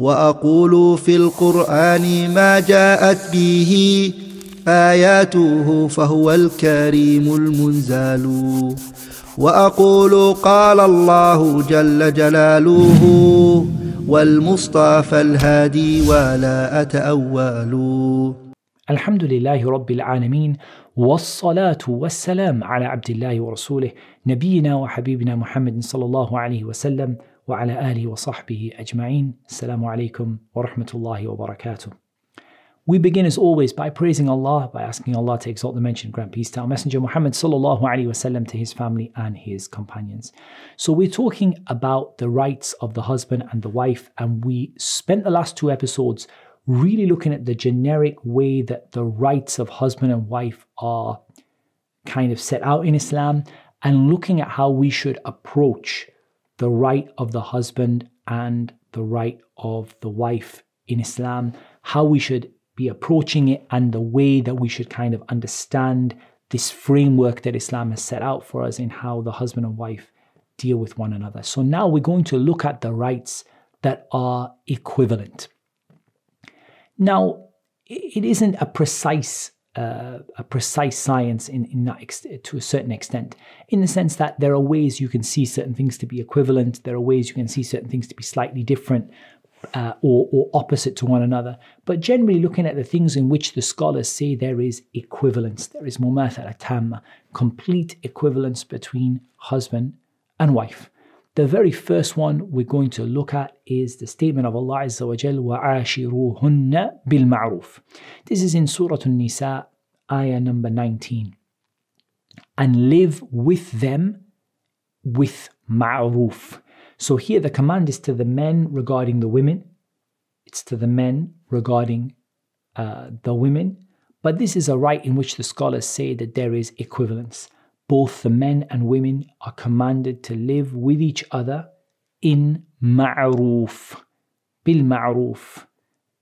وأقول في القرآن ما جاءت به آياته فهو الكريم المنزال. وأقول قال الله جل جلاله والمصطفى الهادي ولا أتأول. الحمد لله رب العالمين والصلاة والسلام على عبد الله ورسوله نبينا وحبيبنا محمد صلى الله عليه وسلم وعلى آله وصحبه أجمعين السلام عليكم ورحمة الله وبركاته We begin as always by praising Allah, by asking Allah to exalt the mentioned grant peace to our Messenger Muhammad sallallahu alaihi wasallam to his family and his companions. So we're talking about the rights of the husband and the wife, and we spent the last two episodes really looking at the generic way that the rights of husband and wife are kind of set out in Islam and looking at how we should approach the right of the husband and the right of the wife in Islam, how we should be approaching it, and the way that we should kind of understand this framework that Islam has set out for us in how the husband and wife deal with one another. So now we're going to look at the rights that are equivalent. Now, it isn't a precise uh, a precise science in, in ex- to a certain extent, in the sense that there are ways you can see certain things to be equivalent, there are ways you can see certain things to be slightly different uh, or, or opposite to one another. But generally, looking at the things in which the scholars say there is equivalence, there is mumathala tamma, complete equivalence between husband and wife. The very first one we're going to look at is the statement of Allah Azza wa Jal, وَعَاشِرُوهُنَّ بِالْمَعْرُوفِ This is in Surah An-Nisa, ayah number 19. And live with them with ma'ruf. So here the command is to the men regarding the women. It's to the men regarding uh, the women. But this is a right in which the scholars say that there is equivalence both the men and women are commanded to live with each other in ma'ruf, bil ma'ruf,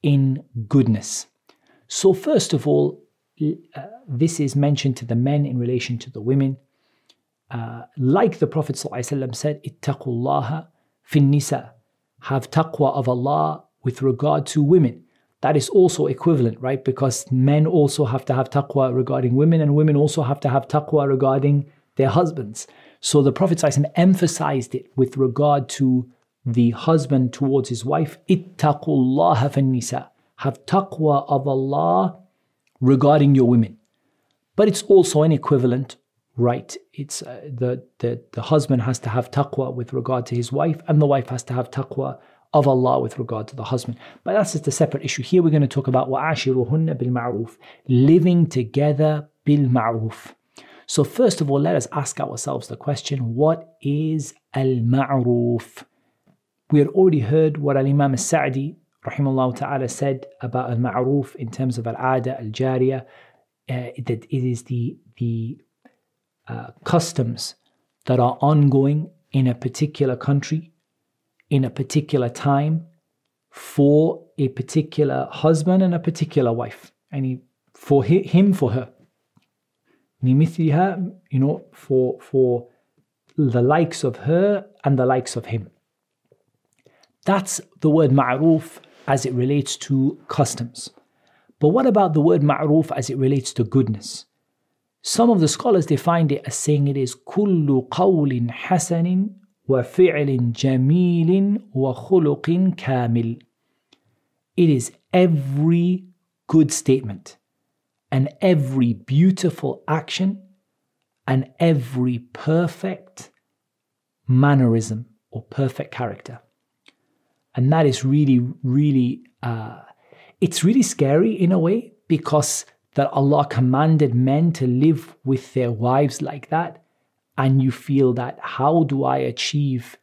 in goodness. So, first of all, uh, this is mentioned to the men in relation to the women. Uh, like the Prophet said, ittaqullaha fin nisa, have taqwa of Allah with regard to women that is also equivalent, right? Because men also have to have taqwa regarding women, and women also have to have taqwa regarding their husbands. So the Prophet emphasized it with regard to the husband towards his wife. Ittaqullah nisa. Have taqwa of Allah regarding your women. But it's also an equivalent right. It's uh, the, the the husband has to have taqwa with regard to his wife, and the wife has to have taqwa of Allah with regard to the husband. But that's just a separate issue. Here we're going to talk about وَعَاشِرُهُنَّ بِالْمَعْرُوفِ Living together bil-ma'ruf. So first of all, let us ask ourselves the question, what is al-ma'ruf? We had already heard what Al-Imam al-Sa'di rahimahullah ta'ala said about al-ma'ruf in terms of al-ada, al-jariya, uh, that it is the, the uh, customs that are ongoing in a particular country in a particular time for a particular husband and a particular wife. And he, for him, for her. you know, for for the likes of her and the likes of him. That's the word ma'ruf as it relates to customs. But what about the word ma'ruf as it relates to goodness? Some of the scholars defined it as saying it is kullu qawlin hasanin وفعل جميل وخلق كامل. It is every good statement and every beautiful action and every perfect mannerism or perfect character. And that is really, really, uh, it's really scary in a way because that Allah commanded men to live with their wives like that and you feel that how do I achieve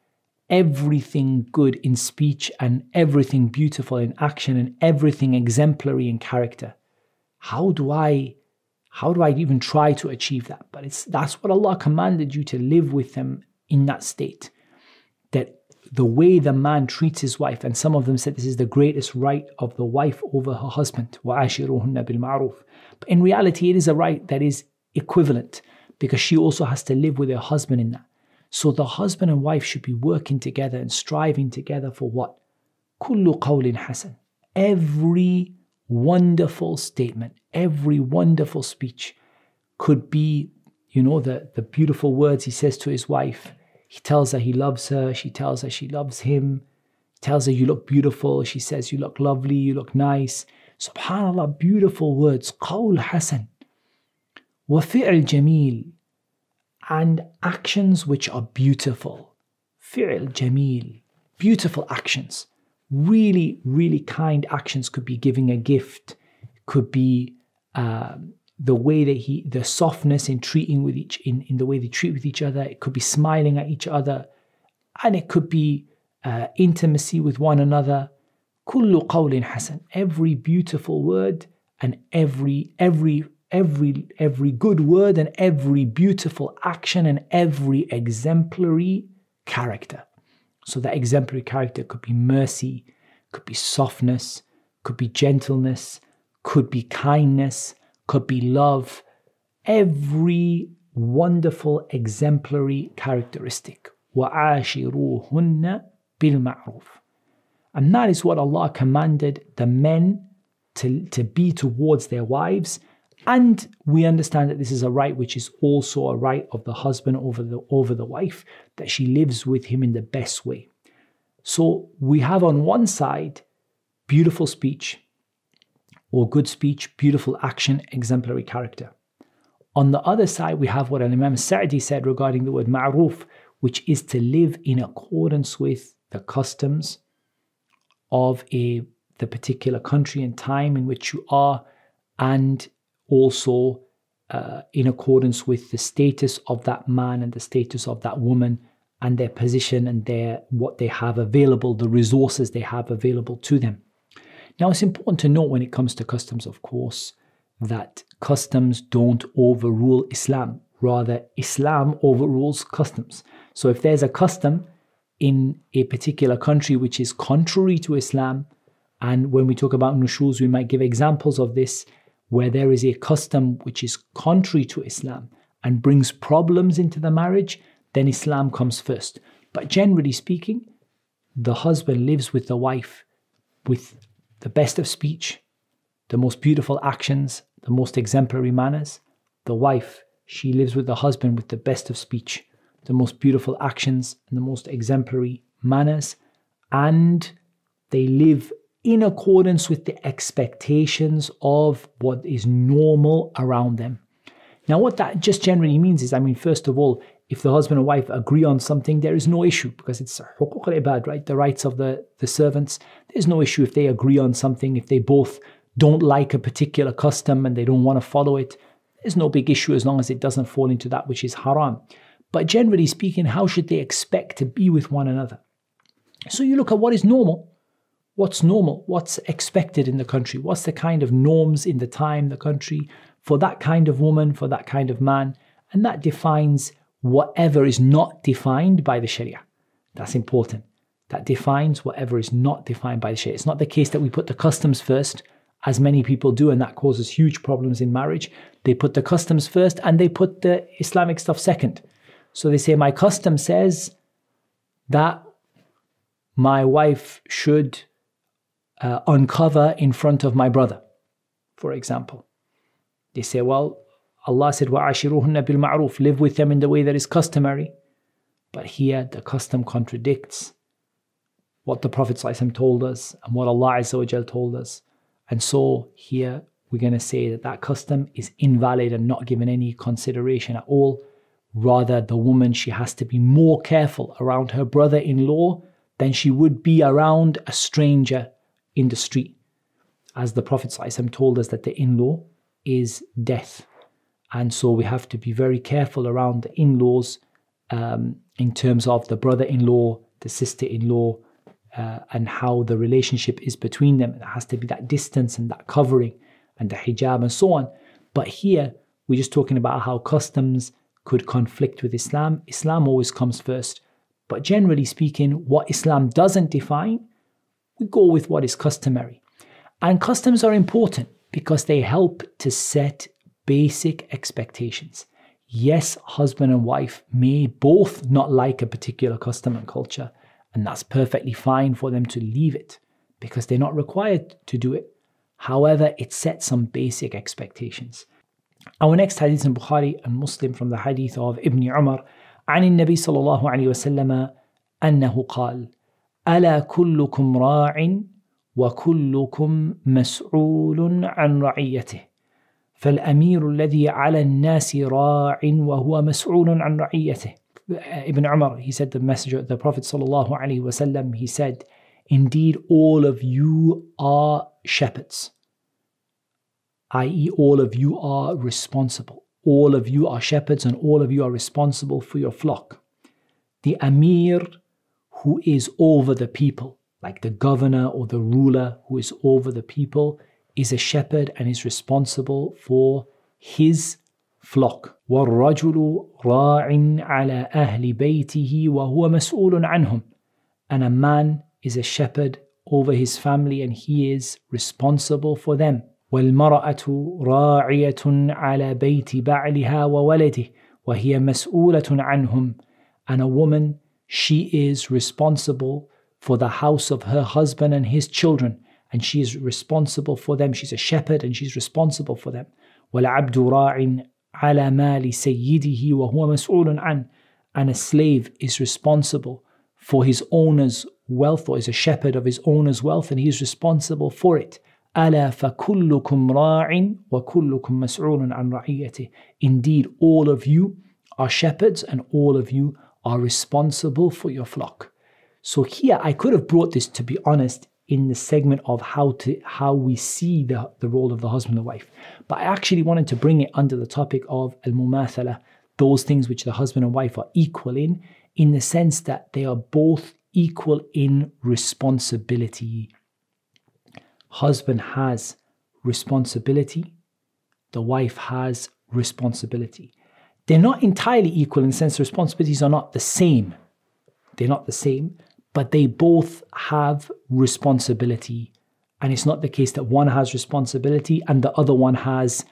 everything good in speech and everything beautiful in action and everything exemplary in character? How do I how do I even try to achieve that? But it's that's what Allah commanded you to live with them in that state. That the way the man treats his wife, and some of them said this is the greatest right of the wife over her husband. But in reality, it is a right that is equivalent because she also has to live with her husband in that. So the husband and wife should be working together and striving together for what? Kullu qawlin hasan. Every wonderful statement, every wonderful speech could be, you know, the, the beautiful words he says to his wife. He tells her he loves her. She tells her she loves him. He tells her, You look beautiful. She says, You look lovely. You look nice. SubhanAllah, beautiful words. Qawl Hassan. وفعل جميل. And actions which are beautiful. فعل جميل. Beautiful actions. Really, really kind actions could be giving a gift, could be um, the way that he, the softness in treating with each, in, in the way they treat with each other. It could be smiling at each other, and it could be uh, intimacy with one another. كل قول حسن. Every beautiful word and every every every every good word and every beautiful action and every exemplary character. So that exemplary character could be mercy, could be softness, could be gentleness, could be kindness, could be love. Every wonderful exemplary characteristic. وَعَاشِرُوهُنَّ بِالْمَعْرُوفِ And that is what Allah commanded the men to, to be towards their wives. And we understand that this is a right which is also a right of the husband over the, over the wife, that she lives with him in the best way. So we have on one side beautiful speech or good speech, beautiful action, exemplary character. On the other side, we have what Imam Sa'di said regarding the word ma'ruf, which is to live in accordance with the customs of a the particular country and time in which you are, and also uh, in accordance with the status of that man and the status of that woman and their position and their what they have available, the resources they have available to them. Now, it's important to note when it comes to customs, of course, that customs don't overrule Islam. Rather, Islam overrules customs. So, if there's a custom in a particular country which is contrary to Islam, and when we talk about nushuz, we might give examples of this where there is a custom which is contrary to Islam and brings problems into the marriage, then Islam comes first. But generally speaking, the husband lives with the wife with the best of speech, the most beautiful actions, the most exemplary manners. The wife, she lives with the husband with the best of speech, the most beautiful actions, and the most exemplary manners. And they live in accordance with the expectations of what is normal around them. Now, what that just generally means is, I mean, first of all, if the husband and wife agree on something, there is no issue because it's al-ibad, right? The rights of the, the servants. There's no issue if they agree on something, if they both don't like a particular custom and they don't want to follow it. There's no big issue as long as it doesn't fall into that which is haram. But generally speaking, how should they expect to be with one another? So you look at what is normal. What's normal? What's expected in the country? What's the kind of norms in the time, the country, for that kind of woman, for that kind of man? And that defines whatever is not defined by the Sharia. That's important. That defines whatever is not defined by the Sharia. It's not the case that we put the customs first, as many people do, and that causes huge problems in marriage. They put the customs first and they put the Islamic stuff second. So they say, My custom says that my wife should uh, uncover in front of my brother, for example. They say, Well, Allah said, وَعَشِرُهُنَّ بِالْمَعْرُوفِ Live with them in the way that is customary. But here the custom contradicts what the Prophet ﷺ told us and what Allah Azza told us. And so here we're going to say that that custom is invalid and not given any consideration at all. Rather, the woman, she has to be more careful around her brother in law than she would be around a stranger in the street. As the Prophet ﷺ told us that the in law is death. And so we have to be very careful around the in laws um, in terms of the brother in law, the sister in law, uh, and how the relationship is between them. It has to be that distance and that covering and the hijab and so on. But here, we're just talking about how customs could conflict with Islam. Islam always comes first. But generally speaking, what Islam doesn't define, we go with what is customary. And customs are important because they help to set basic expectations. Yes, husband and wife may both not like a particular custom and culture, and that's perfectly fine for them to leave it. because they're not required to do it. However, it sets some basic expectations. Our next hadith in Bukhari and Muslim from the hadith of Ibn Umar عن النبي صلى الله عليه وسلم أنه قال ألا كلكم راع وكلكم مسؤول عن رعيته فالأمير الذي على الناس راع وهو مسؤول عن رعيته Ibn Umar, he said the messenger, the Prophet sallallahu alaihi wasallam, he said, Indeed, all of you are shepherds, i.e., all of you are responsible. All of you are shepherds and all of you are responsible for your flock. The Amir, who is over the people, like the governor or the ruler who is over the people, is a shepherd and is responsible for his flock. والرجل راع على أهل بيته وهو مسؤول عنهم. And a man is a shepherd over his family and he is responsible for them. والمرأة راعية على بيت بعلها وولده وهي مسؤولة عنهم. And a woman, she is responsible for the house of her husband and his children and she is responsible for them. She's a shepherd and she's responsible for them. والعبد راع على مال سيده وهو مسؤول عنه. And a slave is responsible for his owner's wealth or is a shepherd of his owner's wealth and he is responsible for it. ألا فكلكم راع وكلكم مسؤول عن رعيته. Indeed, all of you are shepherds and all of you are responsible for your flock. So here I could have brought this, to be honest, in the segment of how to how we see the, the role of the husband and wife. But I actually wanted to bring it under the topic of al-mumathala, those things which the husband and wife are equal in, in the sense that they are both equal in responsibility. Husband has responsibility, the wife has responsibility. They're not entirely equal in the sense responsibilities are not the same. They're not the same, but they both have responsibility. And it's not the case that one has responsibility and the other one has,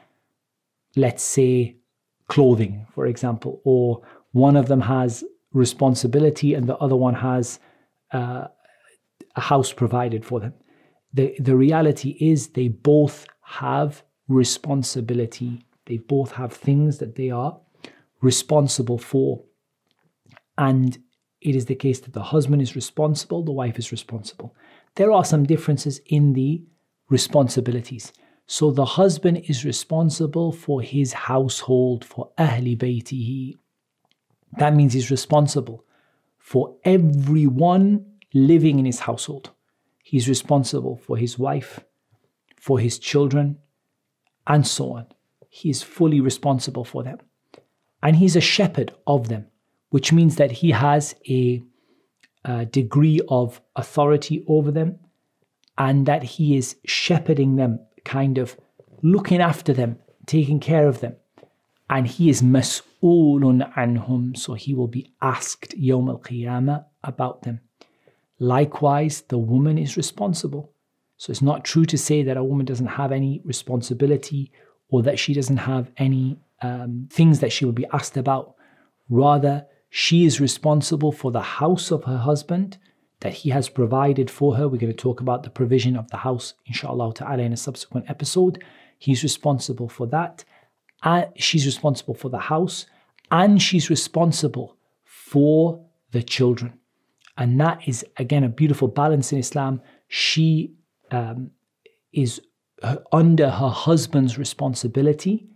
let's say, clothing, for example, or one of them has responsibility and the other one has uh, a house provided for them. The, the reality is they both have responsibility. They both have things that they are responsible for. And it is the case that the husband is responsible, the wife is responsible. There are some differences in the responsibilities. So the husband is responsible for his household, for ahli baytihi. That means he's responsible for everyone living in his household. He's responsible for his wife, for his children, and so on. He is fully responsible for them. And he's a shepherd of them which means that he has a, a degree of authority over them and that he is shepherding them, kind of looking after them, taking care of them. And he is mas'ulun anhum, so he will be asked Yawm al Qiyamah about them. Likewise, the woman is responsible. So it's not true to say that a woman doesn't have any responsibility or that she doesn't have any um, things that she will be asked about. Rather, she is responsible for the house of her husband that he has provided for her. We're going to talk about the provision of the house, inshallah ta'ala, in a subsequent episode. He's responsible for that. And she's responsible for the house and she's responsible for the children. And that is, again, a beautiful balance in Islam. She um, is under her husband's responsibility,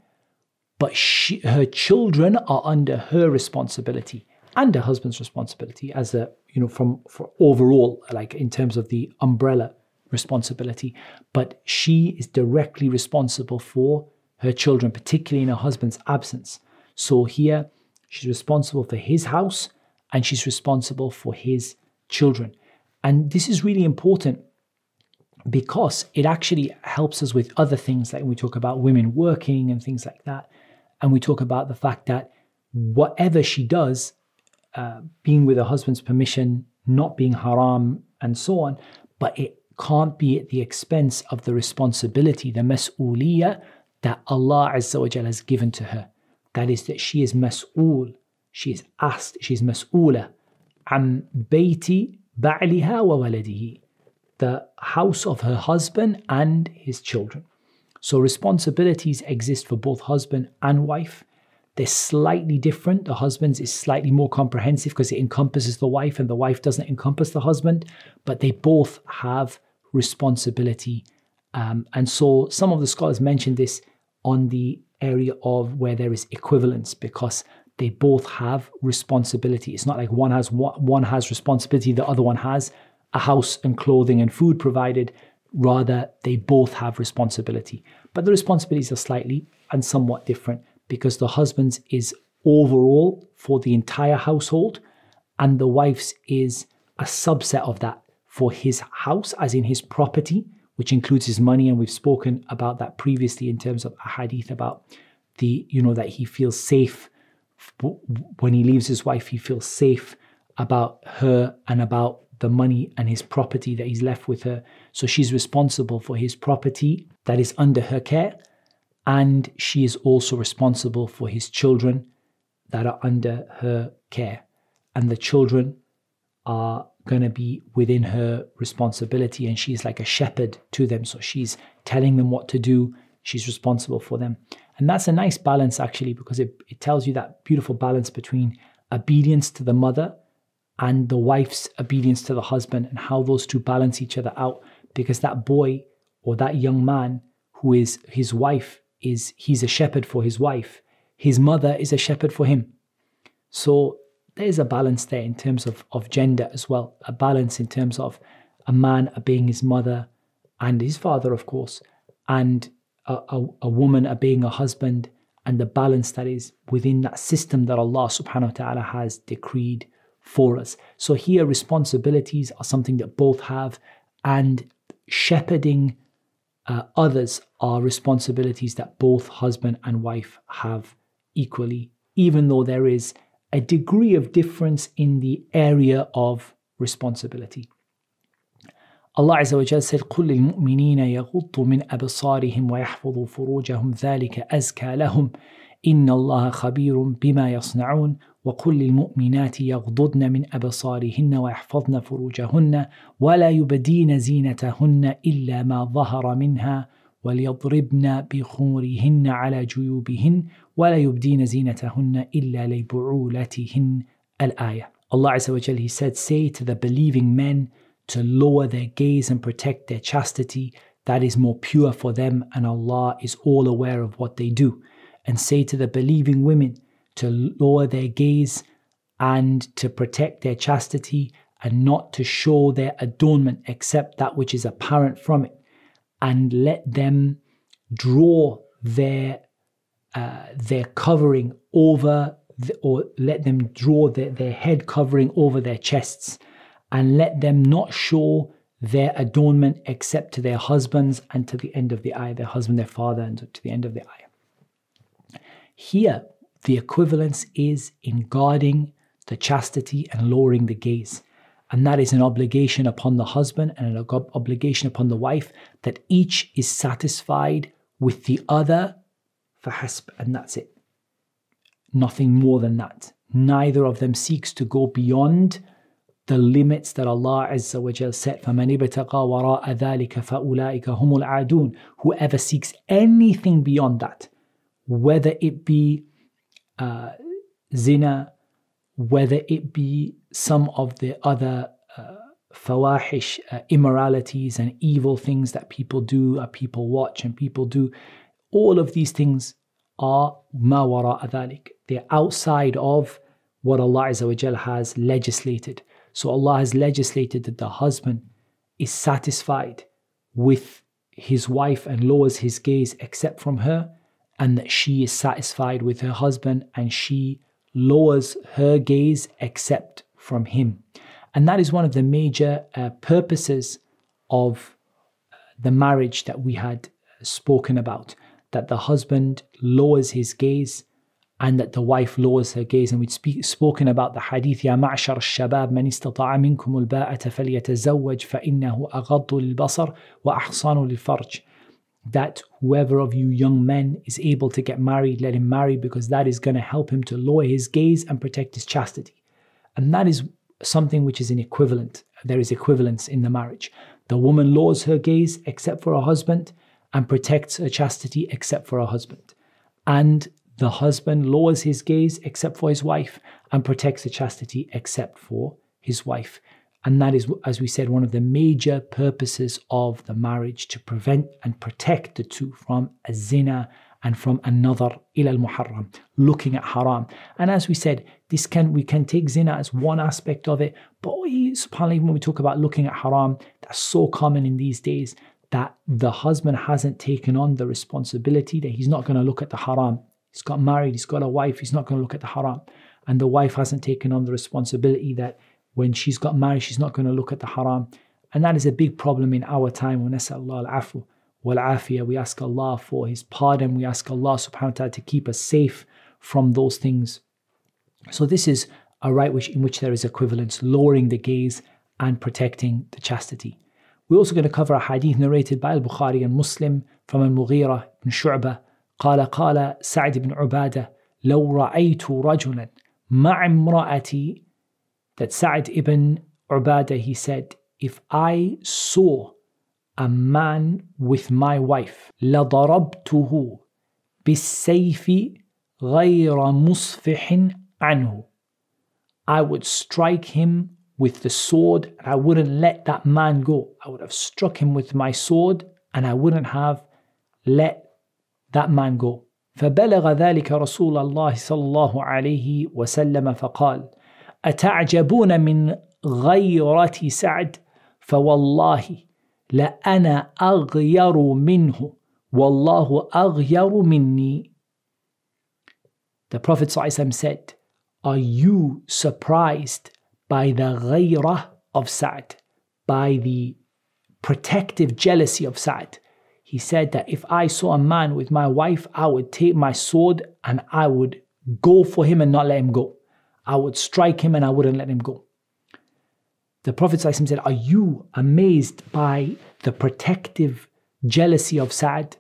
but she, her children are under her responsibility and her husband's responsibility as a you know from for overall like in terms of the umbrella responsibility. But she is directly responsible for her children particularly in her husband's absence. So here she's responsible for his house and she's responsible for his children. And this is really important because it actually helps us with other things like we talk about women working and things like that and we talk about the fact that whatever she does, uh, being with her husband's permission, not being haram, and so on, but it can't be at the expense of the responsibility, the mas'uliyah that Allah Azza wa has given to her. That is that she is mas'ul, she is asked, she is mas'ula am bayti ba'liha wa waladihi. the house of her husband and his children. So responsibilities exist for both husband and wife. They're slightly different. The husband's is slightly more comprehensive because it encompasses the wife and the wife doesn't encompass the husband, but they both have responsibility. Um, and so some of the scholars mentioned this on the area of where there is equivalence because they both have responsibility. It's not like one has one has responsibility, the other one has a house and clothing and food provided. Rather, they both have responsibility. But the responsibilities are slightly and somewhat different because the husband's is overall for the entire household, and the wife's is a subset of that for his house, as in his property, which includes his money. And we've spoken about that previously in terms of a hadith about the, you know, that he feels safe when he leaves his wife, he feels safe about her and about the money and his property that he's left with her. So she's responsible for his property that is under her care. And she is also responsible for his children that are under her care. And the children are going to be within her responsibility. And she's like a shepherd to them. So she's telling them what to do, she's responsible for them. And that's a nice balance, actually, because it, it tells you that beautiful balance between obedience to the mother and the wife's obedience to the husband and how those two balance each other out. Because that boy or that young man who is his wife is he's a shepherd for his wife. His mother is a shepherd for him. So there's a balance there in terms of, of gender as well, a balance in terms of a man obeying his mother and his father, of course, and a, a, a woman obeying a husband and the balance that is within that system that Allah subhanahu wa ta'ala has decreed for us. So here responsibilities are something that both have and shepherding uh, others are responsibilities that both husband and wife have equally, even though there is a degree of difference in the area of responsibility. Allah Azza wa Jal said, قُل لِلْمُؤْمِنِينَ يَغُضُّوا مِنْ أَبْصَارِهِمْ وَيَحْفَظُوا فُرُوجَهُمْ ذَلِكَ أَزْكَى لَهُمْ إِنَّ اللَّهَ خَبِيرٌ بِمَا يَصْنَعُونَ وقل للمؤمنات يغضضن من أبصارهن ويحفظن فروجهن ولا يبدين زينتهن إلا ما ظهر منها وليضربن بخمرهن على جيوبهن ولا يبدين زينتهن إلا لبعولتهن الآية Allah wa Jal, He said, Say to the believing men to lower their gaze and protect their chastity. That is more pure for them, and Allah is all aware of what they do. And say to the believing women to lower their gaze and to protect their chastity and not to show their adornment except that which is apparent from it, and let them draw their uh, their covering over the, or let them draw their, their head covering over their chests and let them not show their adornment except to their husbands and to the end of the ayah, their husband, their father, and to the end of the ayah. Here, the equivalence is in guarding the chastity and lowering the gaze. And that is an obligation upon the husband and an obligation upon the wife that each is satisfied with the other for hasb, and that's it. Nothing more than that. Neither of them seeks to go beyond the limits that Allah Azza wa Jal set. فَمَنِ ابْتَغَى وَرَاءَ ذَلِكَ فَأُولَٰئِكَ هُمُ الْعَادُونَ Whoever seeks anything beyond that, whether it be uh, zina, whether it be some of the other uh, fawahish, uh, immoralities and evil things that people do, uh, people watch and people do, all of these things are ma wara adalik. They're outside of what Allah has legislated. So Allah has legislated that the husband is satisfied with his wife and lowers his gaze except from her, and that she is satisfied with her husband and she lowers her gaze except from him. And that is one of the major uh, purposes of uh, the marriage that we had spoken about that the husband lowers his gaze and that the wife lowers her gaze. And we'd spoken about the hadith, يا معشر الشباب من استطاع منكم الباءة فليتزوج فإنه أغض للبصر وأحصن للفرج. That whoever of you young men is able to get married, let him marry because that is going to help him to lower his gaze and protect his chastity. And that is something which is an equivalent. There is equivalence in the marriage. The woman lowers her gaze except for her husband and protects her chastity except for her husband. And the husband lowers his gaze except for his wife and protects her chastity except for his wife. And that is, as we said, one of the major purposes of the marriage to prevent and protect the two from a zina and from another ila al muharram, looking at haram. And as we said, this can we can take zina as one aspect of it, but we, subhanAllah, when we talk about looking at haram, that's so common in these days that the husband hasn't taken on the responsibility that he's not going to look at the haram. He's got married, he's got a wife, he's not going to look at the haram. And the wife hasn't taken on the responsibility that when she's got married, she's not going to look at the haram. And that is a big problem in our time. Allah al-afu wal We ask Allah for His pardon. We ask Allah subhanahu wa ta'ala to keep us safe from those things. So this is a right which, in which there is equivalence, lowering the gaze and protecting the chastity. We're also going to cover a hadith narrated by Al-Bukhari and Muslim from Al-Mughira ibn Shu'bah قال قال سعد بن عبادة لو رأيت رجلا مع امرأتي that Sa'd ibn Ubadah he said if I saw a man with my wife لضربته بالسيف غير مصفح عنه I would strike him with the sword and I wouldn't let that man go. I would have struck him with my sword and I wouldn't have let that man go. فبلغ ذلك رسول الله صلى الله عليه وسلم فقال أتعجبون من غيرة سعد فوالله لأنا أغير منه والله أغير مني The Prophet ﷺ said, Are you surprised by the ghayrah of Sa'd, by the protective jealousy of Sa'd? He said that if I saw a man with my wife, I would take my sword and I would go for him and not let him go. I would strike him and I wouldn't let him go. The Prophet said, Are you amazed by the protective jealousy of Sa'd?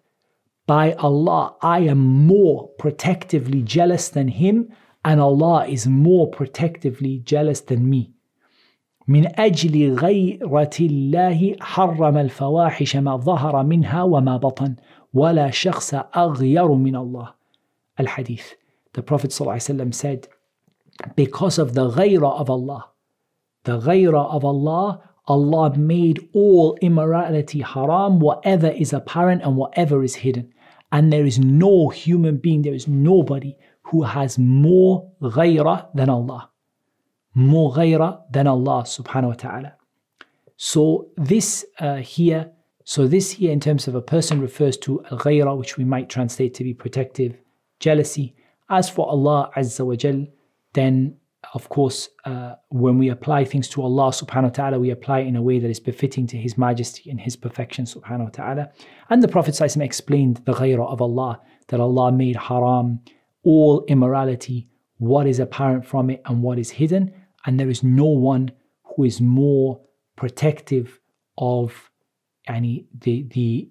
By Allah, I am more protectively jealous than him, and Allah is more protectively jealous than me. من أجل غيرة الله حرم الفواحش ما ظهر منها وما بطن ولا شخص أغير من الله الحديث The Prophet ﷺ said because of the ghayrah of Allah the ghayrah of Allah Allah made all immorality haram whatever is apparent and whatever is hidden and there is no human being, there is nobody who has more ghayrah than Allah. More ghayrah than Allah subhanahu wa ta'ala. So this uh, here, so this here in terms of a person refers to al which we might translate to be protective, jealousy. As for Allah Azza wa Jal, then of course, uh, when we apply things to Allah subhanahu wa ta'ala, we apply it in a way that is befitting to His majesty and His perfection subhanahu wa ta'ala. And the Prophet explained the ghayrah of Allah, that Allah made haram all immorality, what is apparent from it and what is hidden. And there is no one who is more protective of any the the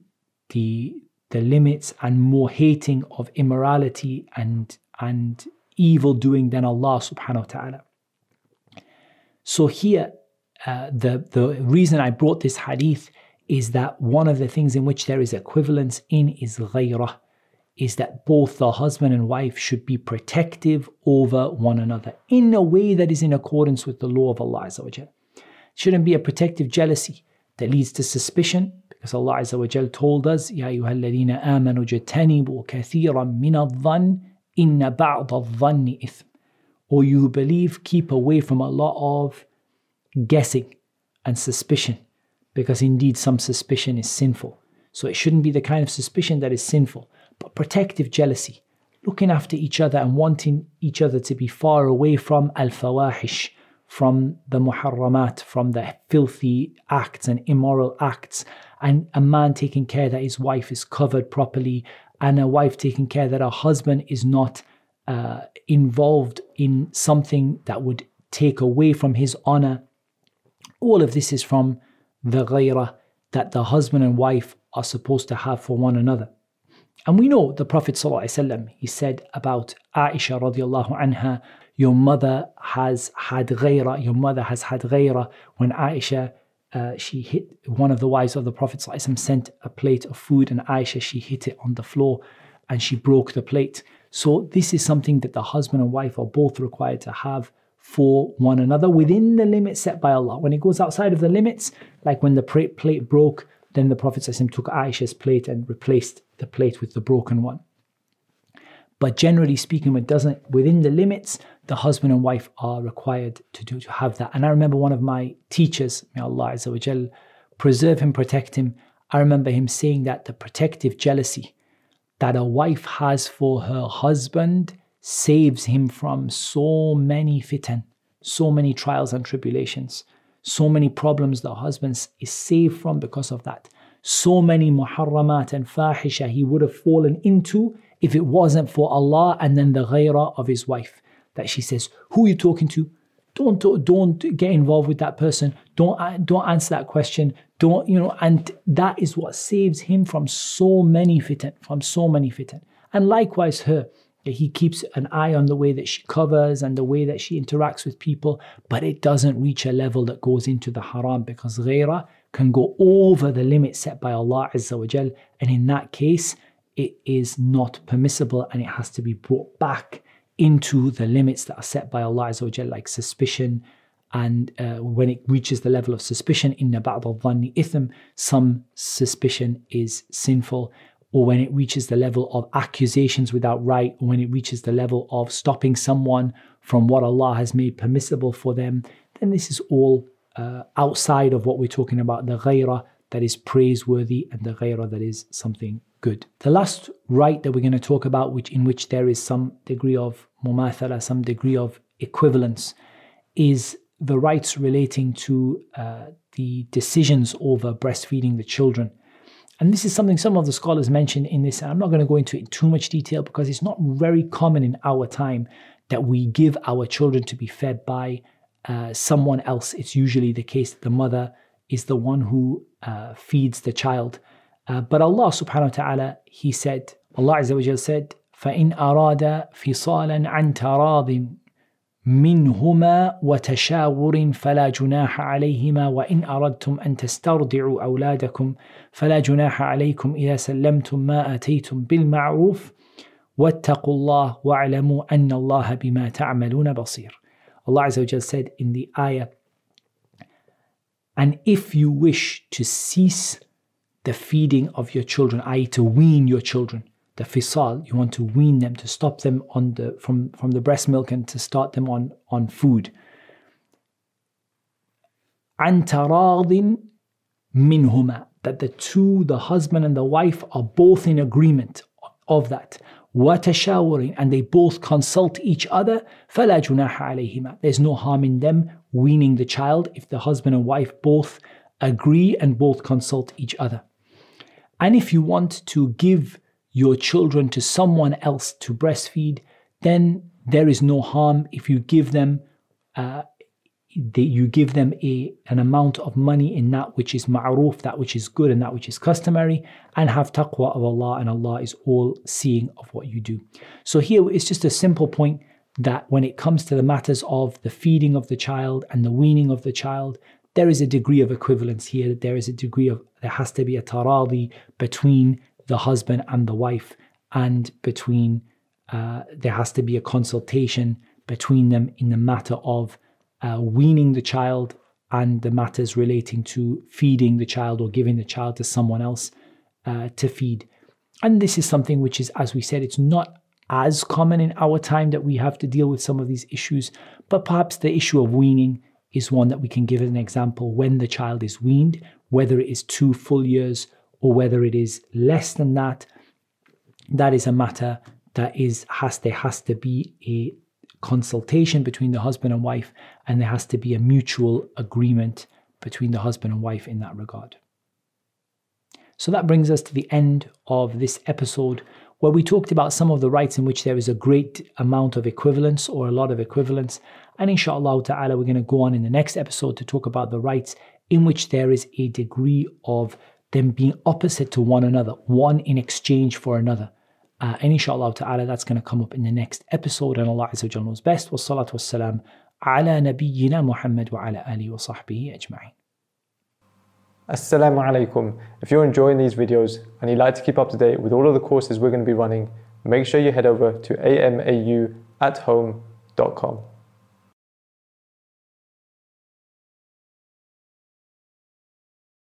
the the limits and more hating of immorality and and evil doing than Allah subhanahu wa ta'ala. So here, uh, the, the reason I brought this hadith is that one of the things in which there is equivalence in is ghayrah, is that both the husband and wife should be protective over one another in a way that is in accordance with the law of Allah Azza Shouldn't be a protective jealousy that leads to suspicion, because Allah told us, Ya ayyuhalladhina amanu jatanibu kathiran min al-dhann Inna ba'd al-dhanni ithm. Or you who believe, keep away from a lot of guessing and suspicion, because indeed some suspicion is sinful. So it shouldn't be the kind of suspicion that is sinful, but protective jealousy, looking after each other and wanting each other to be far away from al-fawahish, from the muharramat, from the filthy acts and immoral acts, and a man taking care that his wife is covered properly and a wife taking care that her husband is not uh, involved in something that would take away from his honor. All of this is from the ghayrah that the husband and wife are supposed to have for one another. And we know the Prophet ﷺ, he said about Aisha radiallahu anha, your mother has had ghayrah, your mother has had ghayrah when Aisha uh, she hit one of the wives of the Prophet ﷺ sent a plate of food, and Aisha she hit it on the floor, and she broke the plate. So this is something that the husband and wife are both required to have for one another within the limits set by Allah. When it goes outside of the limits, like when the plate broke, then the Prophet ﷺ took Aisha's plate and replaced the plate with the broken one. But generally speaking, it doesn't within the limits, the husband and wife are required to do to have that. And I remember one of my teachers, may Allah Azza preserve him, protect him. I remember him saying that the protective jealousy that a wife has for her husband saves him from so many fitan, so many trials and tribulations, so many problems the husband is saved from because of that. So many muharramat and fahisha he would have fallen into if it wasn't for Allah and then the ghaira of his wife. That she says, Who are you talking to? Don't, don't get involved with that person. Don't, don't answer that question. Don't, you know, and that is what saves him from so many fitan, from so many fitan. And likewise her, he keeps an eye on the way that she covers and the way that she interacts with people, but it doesn't reach a level that goes into the haram because ghaira can go over the limit set by Allah Azza wa Jal, and in that case, it is not permissible and it has to be brought back into the limits that are set by Allah Azza like suspicion. And uh, when it reaches the level of suspicion, in ba'd al-dhanni ithm, some suspicion is sinful. Or when it reaches the level of accusations without right, or when it reaches the level of stopping someone from what Allah has made permissible for them, then this is all uh, outside of what we're talking about, the ghairah that is praiseworthy and the ghairah that is something good. The last right that we're going to talk about, which in which there is some degree of mumathala, some degree of equivalence, is the rights relating to uh, the decisions over breastfeeding the children. And this is something some of the scholars mention in this. I'm not going to go into it in too much detail because it's not very common in our time that we give our children to be fed by uh, someone else. It's usually the case that the mother is the one who uh, feeds the child. Uh, but Allah subhanahu wa ta'ala, He said, Allah Azza wa Jal said, فإن أراد فصالا عن تراض منهما وتشاور فلا جناح عليهما وإن أردتم أن تسترضعوا أولادكم فلا جناح عليكم إذا سلمتم ما آتيتم بالمعروف واتقوا الله واعلموا أن الله بما تعملون بصير Allah Azza wa Jal said in the ayah, and if you wish to cease the feeding of your children, i.e., to wean your children, the fisal, you want to wean them, to stop them on the from, from the breast milk and to start them on, on food. Antaradin minhuma, that the two, the husband and the wife, are both in agreement of that. وتشاورين and they both consult each other فلا جناح عليهما there's no harm in them weaning the child if the husband and wife both agree and both consult each other and if you want to give your children to someone else to breastfeed then there is no harm if you give them uh, they, you give them a, an amount of money in that which is ma'ruf, that which is good and that which is customary, and have taqwa of Allah, and Allah is all seeing of what you do. So here it's just a simple point that when it comes to the matters of the feeding of the child and the weaning of the child, there is a degree of equivalence here. There is a degree of, there has to be a taradi between the husband and the wife, and between, uh, there has to be a consultation between them in the matter of uh, weaning the child and the matters relating to feeding the child or giving the child to someone else uh, to feed. And this is something which is, as we said, it's not as common in our time that we have to deal with some of these issues, but perhaps the issue of weaning is one that we can give as an example when the child is weaned, whether it is two full years or whether it is less than that. That is a matter that is has there has to be a consultation between the husband and wife, and there has to be a mutual agreement between the husband and wife in that regard. So that brings us to the end of this episode where we talked about some of the rights in which there is a great amount of equivalence or a lot of equivalence. And inshallah ta'ala, we're going to go on in the next episode to talk about the rights in which there is a degree of them being opposite to one another, one in exchange for another. Uh, and inshallah ta'ala, that's going to come up in the next episode. And Allah Azza wa knows best. Wassalatu wassalam ala nabiyyina Muhammad wa ala alihi wa sahbihi ajma'in. Assalamu alaikum. If you're enjoying these videos and you'd like to keep up to date with all of the courses we're going to be running, make sure you head over to amauathome.com.